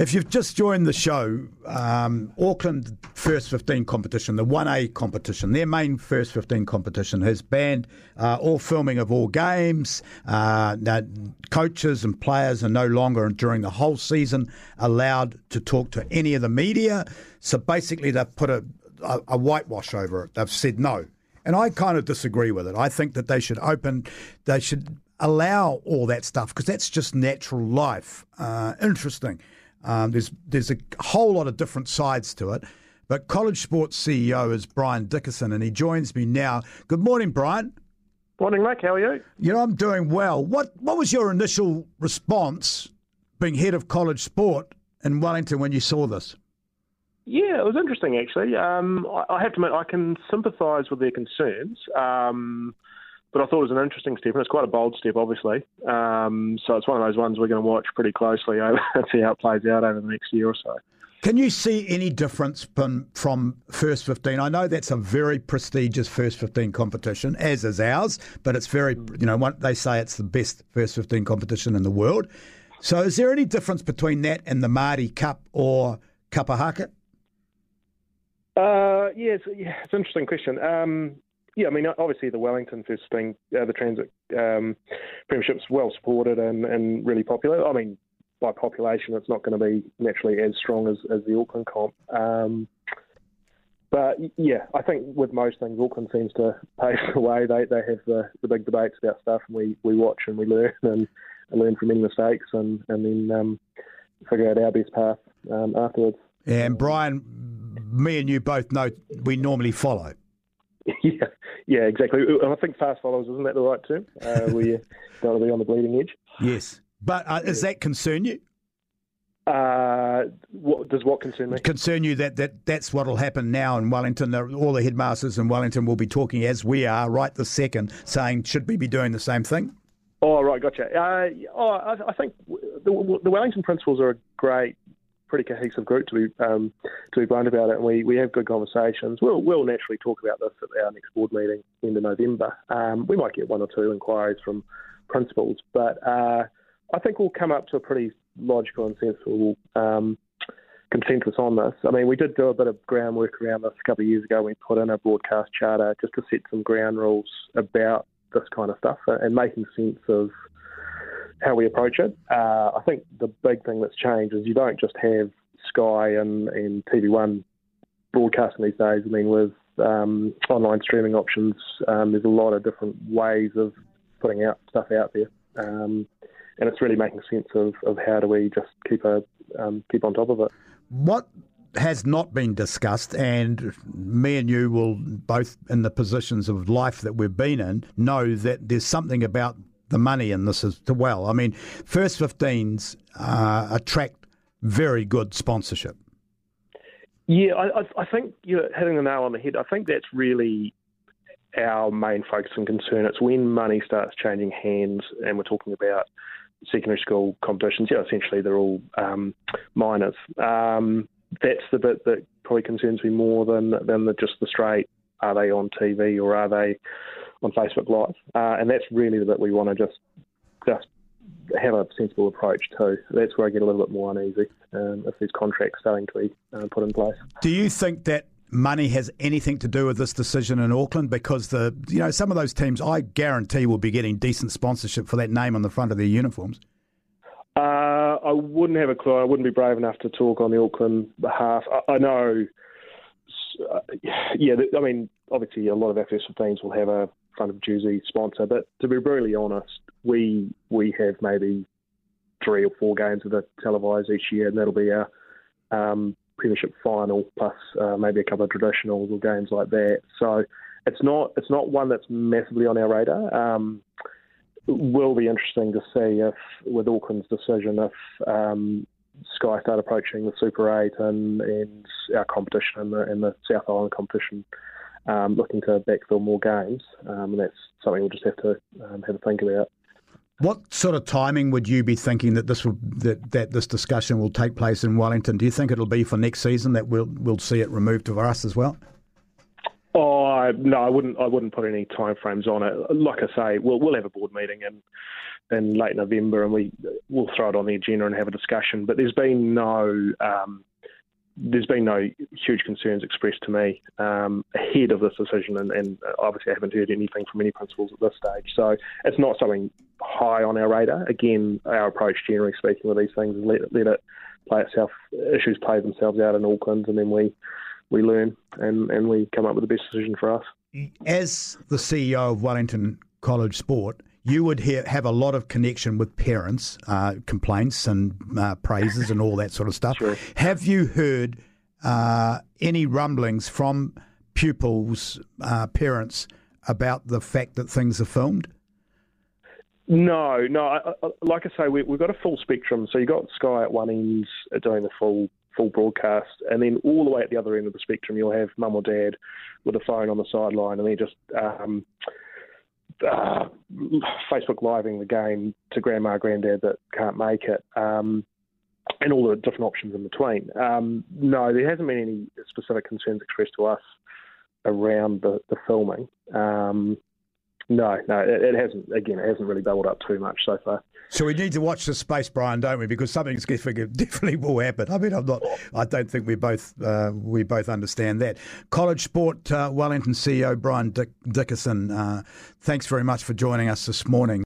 If you've just joined the show, um, Auckland First 15 competition, the 1A competition, their main First 15 competition, has banned uh, all filming of all games. Uh, coaches and players are no longer, during the whole season, allowed to talk to any of the media. So basically, they've put a, a, a whitewash over it. They've said no. And I kind of disagree with it. I think that they should open, they should allow all that stuff because that's just natural life. Uh, interesting. Um, there's there's a whole lot of different sides to it. But College Sports CEO is Brian Dickerson, and he joins me now. Good morning, Brian. Morning, Mike. How are you? You know, I'm doing well. What what was your initial response, being head of college sport in Wellington, when you saw this? Yeah, it was interesting actually. Um, I, I, have to admit, I can sympathise with their concerns. Um, but I thought it was an interesting step, and it's quite a bold step, obviously. Um, so it's one of those ones we're going to watch pretty closely over and see how it plays out over the next year or so. Can you see any difference from, from First 15? I know that's a very prestigious First 15 competition, as is ours, but it's very, you know, they say it's the best First 15 competition in the world. So is there any difference between that and the Māori Cup or Kapa Haka? Uh, yeah, it's, yeah, it's an interesting question. Um, yeah, I mean, obviously the Wellington first thing, uh, the Transit um, Premiership's well supported and, and really popular. I mean, by population, it's not going to be naturally as strong as, as the Auckland comp. Um, but yeah, I think with most things, Auckland seems to pave the way. They they have the, the big debates about stuff, and we, we watch and we learn and, and learn from any mistakes, and and then um, figure out our best path um, afterwards. And Brian, me and you both know we normally follow. Yeah, yeah, exactly. And I think fast followers isn't that the right term? Uh, where you don't to be on the bleeding edge. Yes, but uh, does that concern you? Uh, what, does what concern me? Concern you that, that that's what will happen now in Wellington. All the headmasters in Wellington will be talking as we are right this second, saying should we be doing the same thing? Oh right, gotcha. Uh, oh, I, I think the, the Wellington principals are a great pretty cohesive group to be um, to be blunt about it, and we, we have good conversations. We'll we'll naturally talk about this at our next board meeting end of November. Um, we might get one or two inquiries from principals, but uh, I think we'll come up to a pretty logical and sensible um, consensus on this. I mean, we did do a bit of groundwork around this a couple of years ago. We put in a broadcast charter just to set some ground rules about this kind of stuff and making sense of how we approach it. Uh, I think the big thing that's changed is you don't just have Sky and, and TV1 broadcasting these days. I mean, with um, online streaming options, um, there's a lot of different ways of putting out stuff out there. Um, and it's really making sense of, of how do we just keep a um, keep on top of it. What has not been discussed, and me and you will both in the positions of life that we've been in know that there's something about the money in this as well. I mean, first 15s uh, attract very good sponsorship. Yeah, I, I think you're hitting the nail on the head. I think that's really our main focus and concern. It's when money starts changing hands, and we're talking about secondary school competitions. Yeah, essentially they're all um, minors. Um, that's the bit that probably concerns me more than than the, just the straight. Are they on TV or are they on Facebook Live, uh, and that's really the bit we want to just just have a sensible approach to. That's where I get a little bit more uneasy um, if these contracts starting to be uh, put in place. Do you think that money has anything to do with this decision in Auckland? Because the you know some of those teams, I guarantee, will be getting decent sponsorship for that name on the front of their uniforms. Uh, I wouldn't have a clue. I wouldn't be brave enough to talk on the Auckland behalf. I, I know. Uh, yeah, I mean, obviously, a lot of our first teams will have a front of jersey sponsor. But to be brutally honest, we we have maybe three or four games that are televised each year, and that'll be our um, premiership final plus uh, maybe a couple of traditionals or games like that. So it's not it's not one that's massively on our radar. Um, will be interesting to see if, with Auckland's decision, if um, Sky start approaching the Super Eight and, and our competition the, in the South Island competition um, looking to backfill more games, um, and that's something we'll just have to um, have a think about. What sort of timing would you be thinking that this will, that, that this discussion will take place in Wellington? Do you think it'll be for next season that we'll we'll see it removed for us as well? Oh no, I wouldn't. I wouldn't put any time frames on it. Like I say, we'll we'll have a board meeting and in late November, and we will throw it on the agenda and have a discussion. But there's been no um, there's been no huge concerns expressed to me um, ahead of this decision, and, and, obviously I haven't heard anything from any principals at this stage. So it's not something high on our radar. Again, our approach, generally speaking, with these things is let, let it play itself, issues play themselves out in Auckland, and then we we learn and, and we come up with the best decision for us. As the CEO of Wellington College Sport, you would hear, have a lot of connection with parents, uh, complaints and uh, praises and all that sort of stuff. Sure. Have you heard uh, any rumblings from pupils, uh, parents, about the fact that things are filmed? No, no. I, I, like I say, we, have got a full spectrum. So you've got Sky at one end doing the full full broadcast, and then all the way at the other end of the spectrum, you'll have mum or dad with a phone on the sideline, and they're just um, uh, Facebook living the game to grandma, granddad that can't make it, um, and all the different options in between. Um, no, there hasn't been any specific concerns expressed to us around the, the filming. Um, no, no, it, it, hasn't. Again, it hasn't really bubbled up too much so far. So we need to watch the space, Brian, don't we? Because something definitely will happen. I mean, I'm not. I don't think we both uh, we both understand that. College Sport uh, Wellington CEO Brian Dick- Dickerson. Uh, thanks very much for joining us this morning.